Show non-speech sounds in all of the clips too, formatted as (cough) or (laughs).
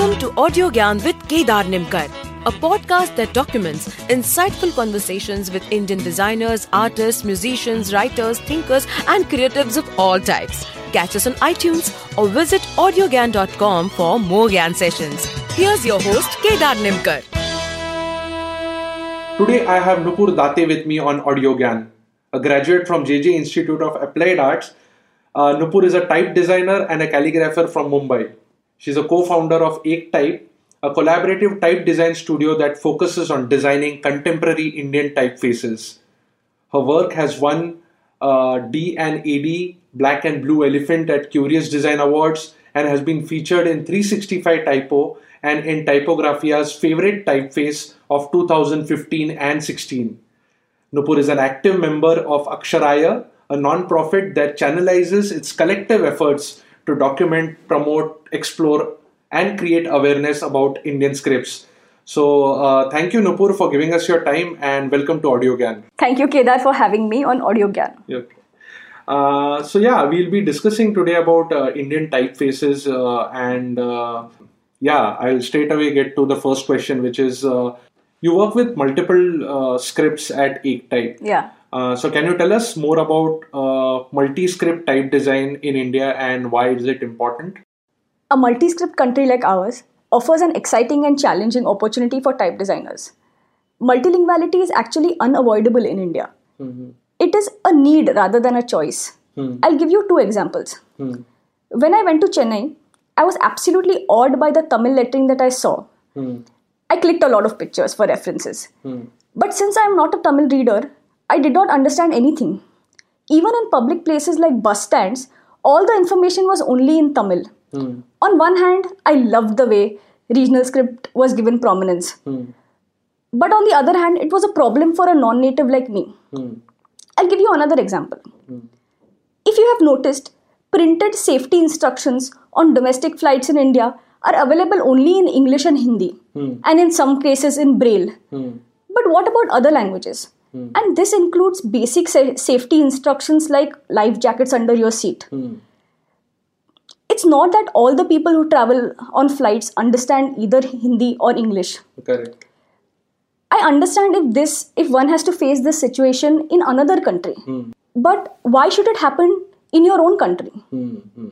Welcome to Audio Gyan with Kedar Nimkar, a podcast that documents insightful conversations with Indian designers, artists, musicians, writers, thinkers, and creatives of all types. Catch us on iTunes or visit audiogyan.com for more Gyan sessions. Here's your host, Kedar Nimkar. Today I have Nupur Date with me on Audio Gyan, a graduate from JJ Institute of Applied Arts. Uh, Nupur is a type designer and a calligrapher from Mumbai. She's a co-founder of Ek Type, a collaborative type design studio that focuses on designing contemporary Indian typefaces. Her work has won uh, D and AD Black and Blue Elephant at Kyoorius Design Awards and has been featured in 365 Typo and in Typographica's favorite typeface of 2015 and 16. Nupur is an active member of Aksharaya, a non-profit that channelizes its collective efforts to document, promote, explore, and create awareness about Indian scripts. So, uh, thank you, Nupur, for giving us your time and welcome to Audio Gyan. Thank you, Kedar, for having me on Audio Gyan. Okay. Uh, so, yeah, we'll be discussing today about uh, Indian typefaces. Uh, and uh, yeah, I'll straight away get to the first question, which is uh, you work with multiple scripts at Ek Type. Yeah. Uh, so can you tell us more about uh, multi-script type design in India and why is it important? A multi-script country like ours offers an exciting and challenging opportunity for type designers. Multilinguality is actually unavoidable in India. Mm-hmm. It is a need rather than a choice. Hmm. I'll give you two examples. Hmm. When I went to Chennai, I was absolutely awed by the Tamil lettering that I saw. Hmm. I clicked a lot of pictures for references. But since I am not a Tamil reader, I did not understand anything. Even in public places like bus stands, all the information was only in Tamil. Hmm. On one hand, I loved the way regional script was given prominence. Hmm. But on the other hand, it was a problem for a non native like me. Hmm. I'll give you another example. If you have noticed, printed safety instructions on domestic flights in India are available only in English and Hindi, Hmm. and in some cases in Braille. Hmm. But what about other languages? And this includes basic sa- safety instructions like life jackets under your seat. Hmm. It's not that all the people who travel on flights understand either Hindi or English. Correct. I understand if this if one has to face this situation in another country. Hmm. But why should it happen in your own country? Hmm. Hmm.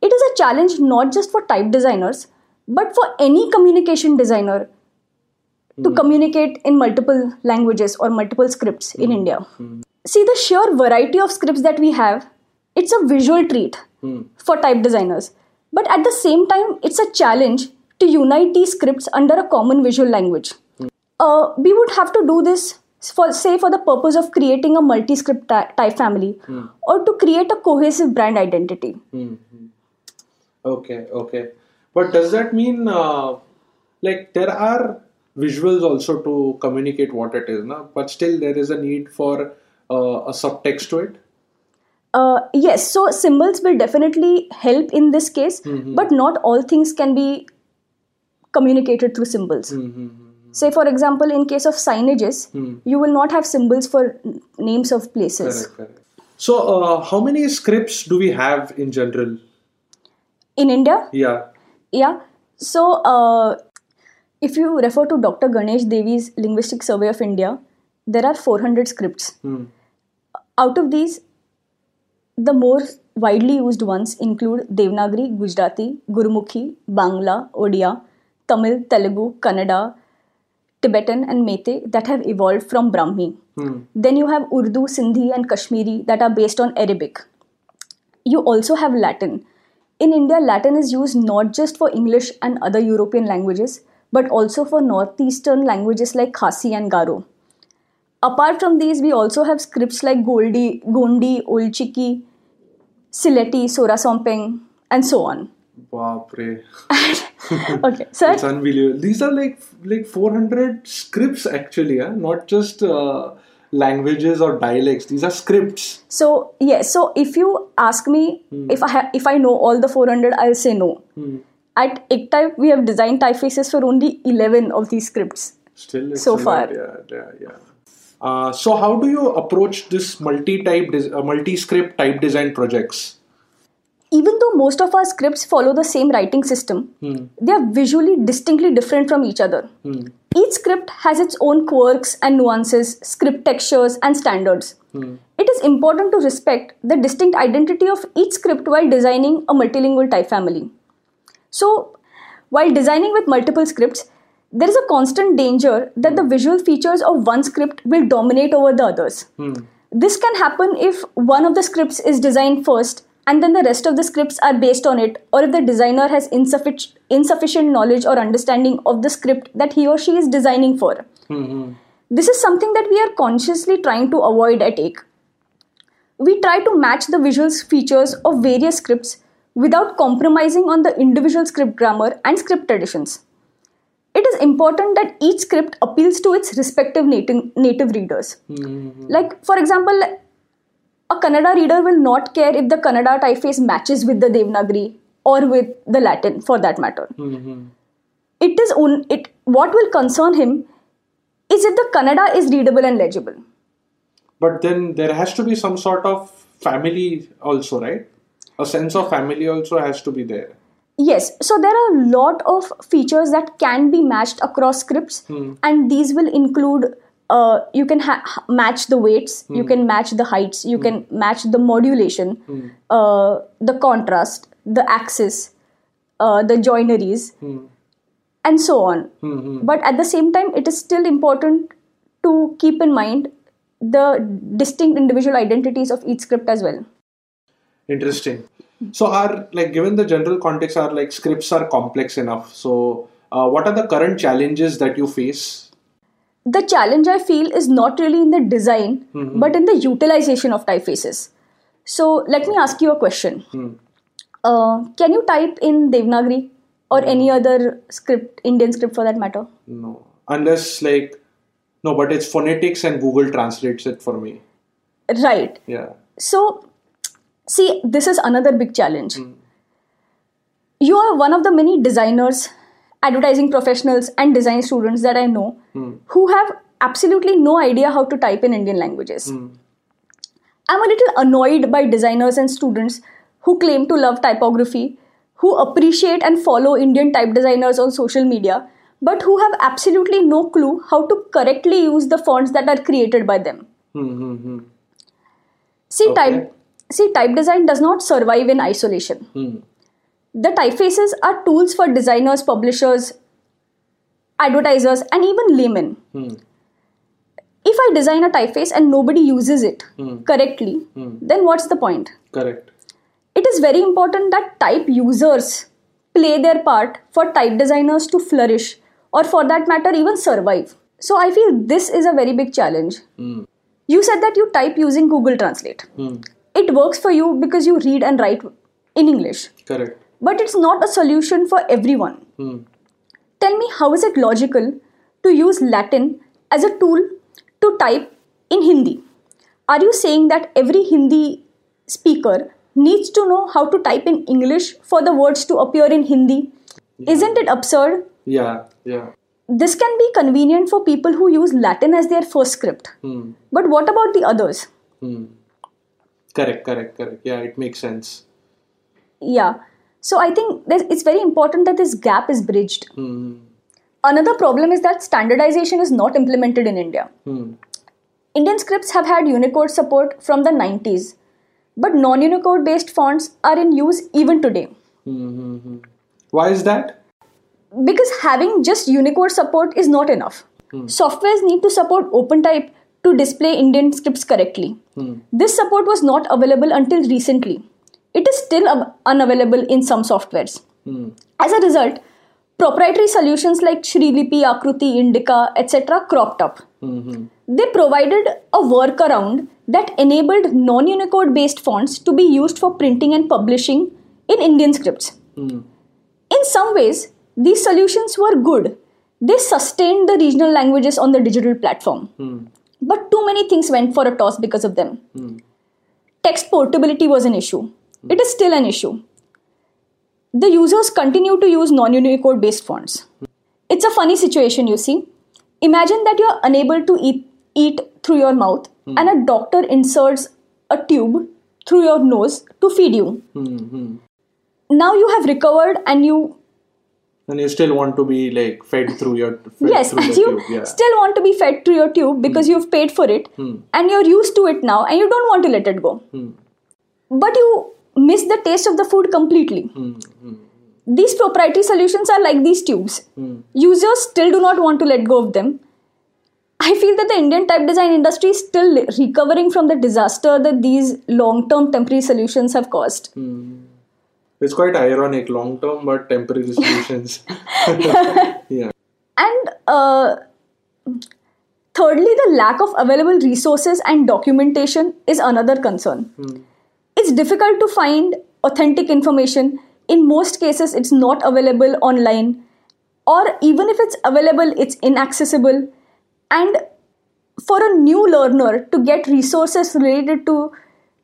It is a challenge not just for type designers, but for any communication designer to communicate in multiple languages or multiple scripts in India. See, the sheer variety of scripts that we have, it's a visual treat Hmm. for type designers. But at the same time, it's a challenge to unite these scripts under a common visual language. Uh, we would have to do this for say for the purpose of creating a multi-script ty- type family or to create a cohesive brand identity. Hmm. Hmm. Okay. Okay. But does that mean uh, like there are visuals also to communicate what it is, no? But still there is a need for uh, a subtext to it. Uh, yes, so symbols will definitely help in this case, but not all things can be communicated through symbols. Hmm. Say, for example, in case of signages, you will not have symbols for names of places. Correct. Correct. So, uh, how many scripts do we have in general? In India, Yeah. yeah. So, uh, if you refer to Dr. Ganesh Devy's Linguistic Survey of India, there are 400 scripts. Hmm. Out of these, the more widely used ones include Devanagari, Gujarati, Gurumukhi, Bangla, Odia, Tamil, Telugu, Kannada, Tibetan, and Meitei that have evolved from Brahmi. Hmm. Then you have Urdu, Sindhi, and Kashmiri that are based on Arabic. You also have Latin. In India, Latin is used not just for English and other European languages, but also for northeastern languages like Khasi and Garo. Apart from these, we also have scripts like Goldi, Gondi, Olchiki, Sileti, Sorasompeng, and so on. Baapre. (laughs) Okay, so It's unbelievable. These are like like 400 scripts actually, huh? not just uh, languages or dialects. These are scripts. So yes, so if you ask me if I ha- if I know all the 400, I'll say no. At Ektype, we have designed typefaces for only 11 of these scripts. Still, So far. Yeah, yeah, yeah. Uh, so, how do you approach this multi-type, uh, multi-script type design projects? even though most of our scripts follow the same writing system, they are visually distinctly different from each other. Each script has its own quirks and nuances, script textures, and standards. It is important to respect the distinct identity of each script while designing a multilingual type family. So, while designing with multiple scripts, there is a constant danger that the hmm. visual features of one script will dominate over the others. Hmm. This can happen if one of the scripts is designed first and then the rest of the scripts are based on it, or if the designer has insufficient, insufficient knowledge or understanding of the script that he or she is designing for. Hmm, this is something that we are consciously trying to avoid at AIC. We try to match the visual features of various scripts without compromising on the individual script grammar and script traditions. It is important that each script appeals to its respective native, native readers. Mm-hmm. Like, for example, a Kannada reader will not care if the Kannada typeface matches with the Devanagari or with the Latin for that matter. Mm-hmm. It is on, it what will concern him is if the Kannada is readable and legible. But then there has to be some sort of family also, right? A sense of family also has to be there. Yes, so there are a lot of features that can be matched across scripts, hmm. and these will include uh, you can ha- match the weights, hmm. you can match the heights, you hmm. can match the modulation, uh, the contrast, the axis, uh, the joineries, and so on. But at the same time, it is still important to keep in mind the distinct individual identities of each script as well. Interesting. So, are like given the general context, are like scripts are complex enough. So, uh, what are the current challenges that you face? the challenge I feel is not really in the design, but in the utilization of typefaces. So let me ask you a question. Uh, can you type in Devanagari or any other script, Indian script for that matter? No, unless like no, but it's phonetics and Google translates it for me. Right. Yeah. So, see, this is another big challenge. Hmm. You are one of the many designers, advertising professionals, and design students that I know hmm. who have absolutely no idea how to type in Indian languages. Hmm. I'm a little annoyed by designers and students who claim to love typography, who appreciate and follow Indian type designers on social media, but who have absolutely no clue how to correctly use the fonts that are created by them. Hmm. See, Okay. type see type design does not survive in isolation. Hmm. The typefaces are tools for designers, publishers, advertisers, and even laymen. Hmm. If I design a typeface and nobody uses it hmm. correctly, then what's the point? Correct. It is very important that type users play their part for type designers to flourish or for that matter even survive. So I feel this is a very big challenge. You said that you type using Google Translate. It works for you because you read and write in English, Correct. but it's not a solution for everyone. Hmm. Tell me, how is it logical to use Latin as a tool to type in Hindi? Are you saying that every Hindi speaker needs to know how to type in English for the words to appear in Hindi? Isn't it absurd? Yeah. Yeah. This can be convenient for people who use Latin as their first script. Hmm. But what about the others? Hmm. Correct. Correct. Correct. Yeah, it makes sense. Yeah. So I think it's very important that this gap is bridged. Hmm. Another problem is that standardization is not implemented in India. Hmm. Indian scripts have had Unicode support from the 90s, but non Unicode based fonts are in use even today. Hmm. Why is that? Because having just Unicode support is not enough. Softwares need to support OpenType to display Indian scripts correctly. Hmm. This support was not available until recently. It is still ab- unavailable in some softwares. Hmm. As a result, proprietary solutions like Shrilipi, Akruti, Indica, etc. cropped up. Mm-hmm. They provided a workaround that enabled non Unicode based fonts to be used for printing and publishing in Indian scripts. Hmm. In some ways, these solutions were good. They sustained the regional languages on the digital platform. But too many things went for a toss because of them. Hmm. Text portability was an issue. It is still an issue. The users continue to use non Unicode based fonts. Hmm. It's a funny situation, you see. Imagine that you're unable to eat, eat through your mouth hmm. and a doctor inserts a tube through your nose to feed you. hmm Now you have recovered and you And you still want to be like fed through your fed yes, through you tube. Yeah. still want to be fed through your tube because hmm. you've paid for it hmm. and you're used to it now and you don't want to let it go. Hmm. But you miss the taste of the food completely. These proprietary solutions are like these tubes. Users still do not want to let go of them. I feel that the Indian type design industry is still recovering from the disaster that these long term temporary solutions have caused. It's quite ironic, long term but temporary solutions. (laughs) yeah. And uh, thirdly, the lack of available resources and documentation is another concern. It's difficult to find authentic information. In most cases, it's not available online, or even if it's available, it's inaccessible. And for a new learner to get resources related to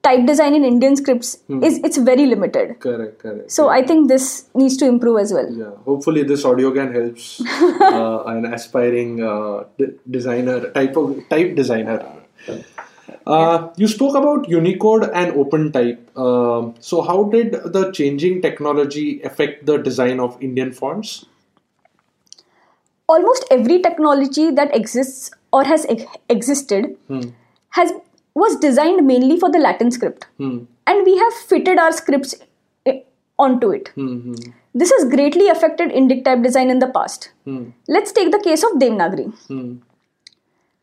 type design in Indian scripts is it's very limited. Correct, correct. So I think this needs to improve as well. yeah, hopefully this audio can helps (laughs) uh, an aspiring uh, d- designer, type of type designer. Uh, you spoke about Unicode and OpenType. Um so, how did the changing technology affect the design of Indian fonts? almost every technology that exists or has ex- existed has was designed mainly for the latin script. Hmm. And we have fitted our scripts eh, onto it. Hmm, hmm. This has greatly affected indic type design in the past. Let's take the case of devanagari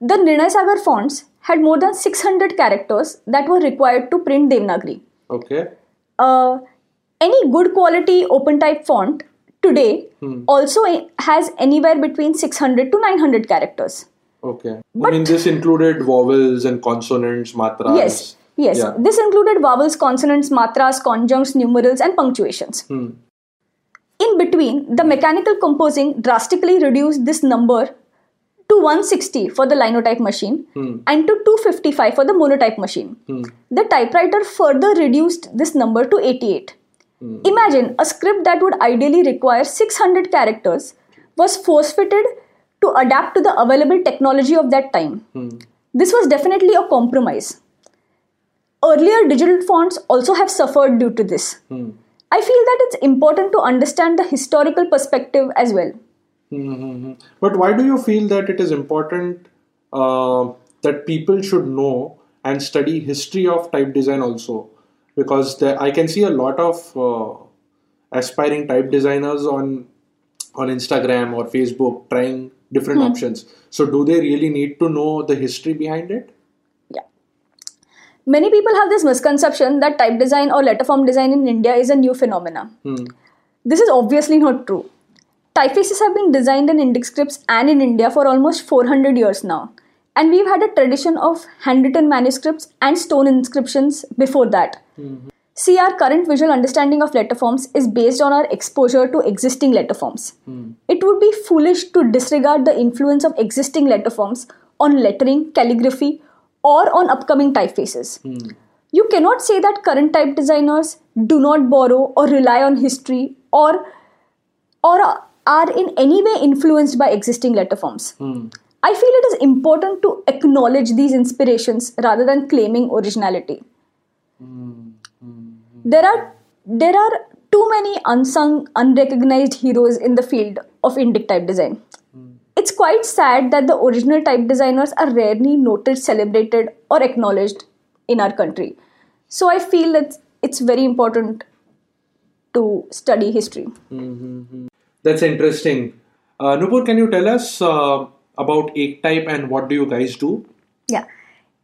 the nirnay sagar fonts had more than 600 characters that were required to print devanagari Okay. uh, any good quality open type font today also eh, has anywhere between 600 to 900 characters Okay. I mean, this included vowels and consonants, matras. yes yes. Yeah. this included vowels consonants matras conjuncts numerals and punctuations. Hmm. In between the mechanical composing drastically reduced this number to 160 for the linotype machine hmm. and to 255 for the monotype machine. Hmm. The typewriter further reduced this number to 88 Imagine a script that would ideally require 600 characters was force fitted to adapt to the available technology of that time. This was definitely a compromise. Earlier digital fonts also have suffered due to this. I feel that it's important to understand the historical perspective as well. Mhm. But why do you feel that it is important uh, that people should know and study history of type design also? Because there, I can see a lot of uh, aspiring type designers on on Instagram or Facebook trying different hmm. options. So, do they really need to know the history behind it? Yeah. Many people have this misconception that type design or letterform design in India is a new phenomena. Hmm. This is obviously not true. Typefaces have been designed in Indic scripts and in India for almost 400 years now. And we've had a tradition of handwritten manuscripts and stone inscriptions before that. Hmm. See, our current visual understanding of letterforms is based on our exposure to existing letterforms. Hmm. It would be foolish to disregard the influence of existing letterforms on lettering, calligraphy, or on upcoming typefaces. Hmm. You cannot say that current type designers do not borrow or rely on history or or are in any way influenced by existing letterforms. Hmm. I feel it is important to acknowledge these inspirations rather than claiming originality. There are there are too many unsung, unrecognized heroes in the field of Indic type design. It's quite sad that the original type designers are rarely noted, celebrated, or acknowledged in our country. So I feel that it's very important to study history. That's interesting. Uh, Nupur, can you tell us uh, about Type and what do you guys do? Yeah.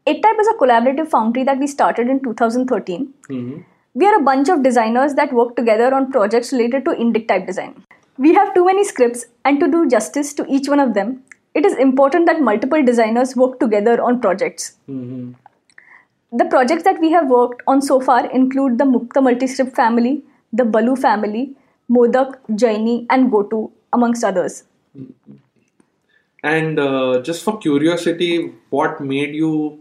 Ek Type is a collaborative foundry that we started in 2013. We are a bunch of designers that work together on projects related to Indic type design. We have too many scripts, and to do justice to each one of them, it is important that multiple designers work together on projects. The projects that we have worked on so far include the Mukta multi-script family, the Baloo family, Modak, Jaini, and Gotu, amongst others. And uh, just for curiosity, what made you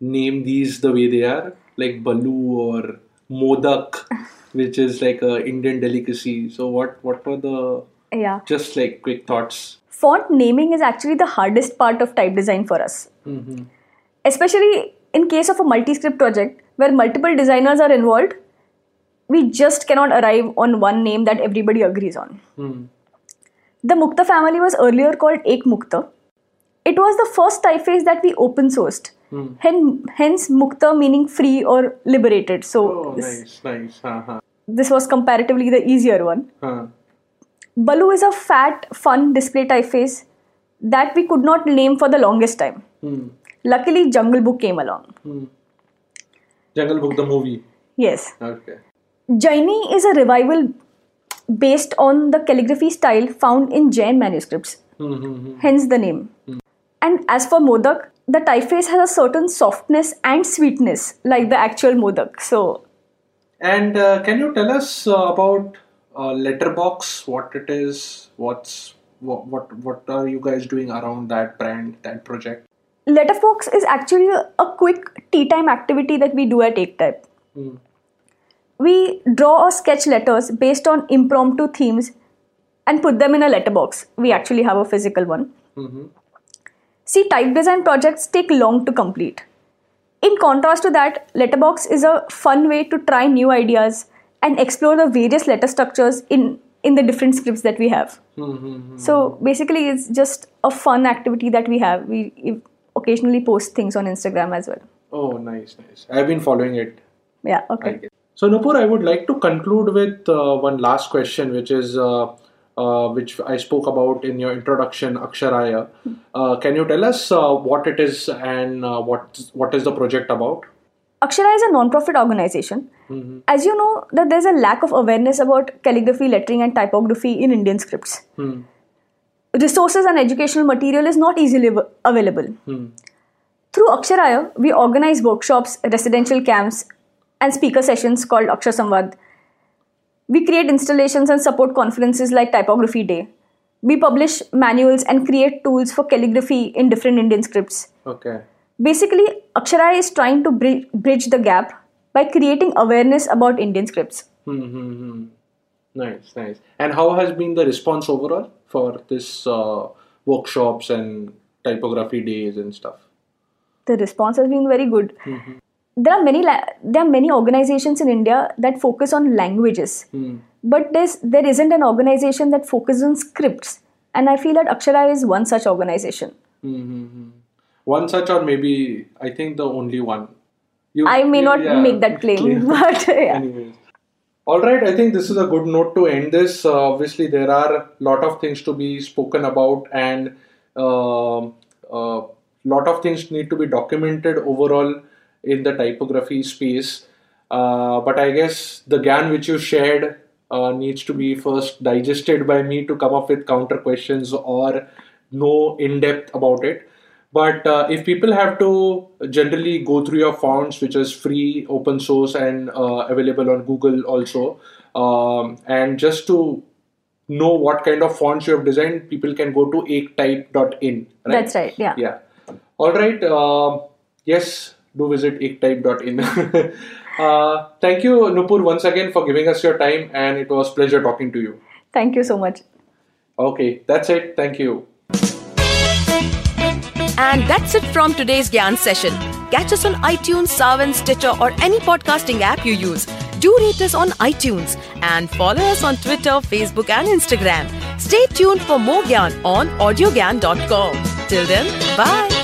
name these the way they are? Like Baloo or Modak, which is like a Indian delicacy. So what what were the Yeah. just like quick thoughts? Font naming is actually the hardest part of type design for us. Especially in case of a multi-script project, where multiple designers are involved, we just cannot arrive on one name that everybody agrees on. Hmm. The Mukta family was earlier called Ek Mukta. It was the first typeface that we open sourced. Hen- hence, Mukta meaning free or liberated. So, Oh, this, nice, nice. Uh-huh. this was comparatively the easier one. Huh. Baloo is a fat, fun display typeface that we could not name for the longest time. Hmm. Luckily, Jungle Book came along. Jungle Book, the movie. Yes. Okay. Jaini is a revival based on the calligraphy style found in Jain manuscripts, Mm-hmm. hence the name. And as for Modak, the typeface has a certain softness and sweetness, like the actual Modak. So, And uh, can you tell us uh, about uh, Letterbox? What it is? What's what, what what are you guys doing around that brand, that project? Letterbox is actually a, a quick tea time activity that we do at Ek Type. We draw or sketch letters based on impromptu themes and put them in a letterbox. We actually have a physical one. See, type design projects take long to complete. In contrast to that, Letterbox is a fun way to try new ideas and explore the various letter structures in, in the different scripts that we have. So basically, it's just a fun activity that we have. We occasionally post things on Instagram as well. Oh, nice, nice. I've been following it. Yeah, okay. So, Nupur, I would like to conclude with uh, one last question, which is uh, uh, which I spoke about in your introduction, Aksharaya. Uh, can you tell us uh, what it is and uh, what what is the project about? Akshara is a non-profit organization. As you know, that there's a lack of awareness about calligraphy, lettering, and typography in Indian scripts. Resources and educational material is not easily av- available. Through Aksharaya, we organize workshops, residential camps, and speaker sessions called Akshar Samvad. We create installations and support conferences like Typography Day. We publish manuals and create tools for calligraphy in different Indian scripts. Okay. Basically, Akshara is trying to bridge the gap by creating awareness about Indian scripts. Mm-hmm. Nice, nice. And how has been the response overall for this uh, workshops and typography days and stuff? The response has been very good. There are many la- there are many organizations in India that focus on languages, but there's there isn't an organization that focuses on scripts. And I feel that Akshara is one such organization. Mm-hmm. One such, or maybe I think the only one. You, I may not yeah, make that claim, claim. (laughs) but yeah. Anyways. All right, I think this is a good note to end this. Uh, obviously, there are a lot of things to be spoken about, and a uh, lot of things need to be documented overall in the typography space. Uh, but I guess the Gyan which you shared uh, needs to be first digested by me to come up with counter questions or know in depth about it. But uh, if people have to generally go through your fonts, which is free, open source, and uh, available on Google also, um, and just to know what kind of fonts you have designed, people can go to ektype.in. Right? That's right, yeah. Yeah. All right. Uh, yes, do visit ektype.in. (laughs) uh, thank you, Nupur, once again for giving us your time, and it was pleasure talking to you. Thank you so much. Okay, that's it. Thank you. And that's it from today's Gyan session. Catch us on iTunes, Saavn, Stitcher, or any podcasting app you use. Do rate us on iTunes and follow us on Twitter, Facebook, and Instagram. Stay tuned for more Gyan on audiogyan.com. Till then, bye.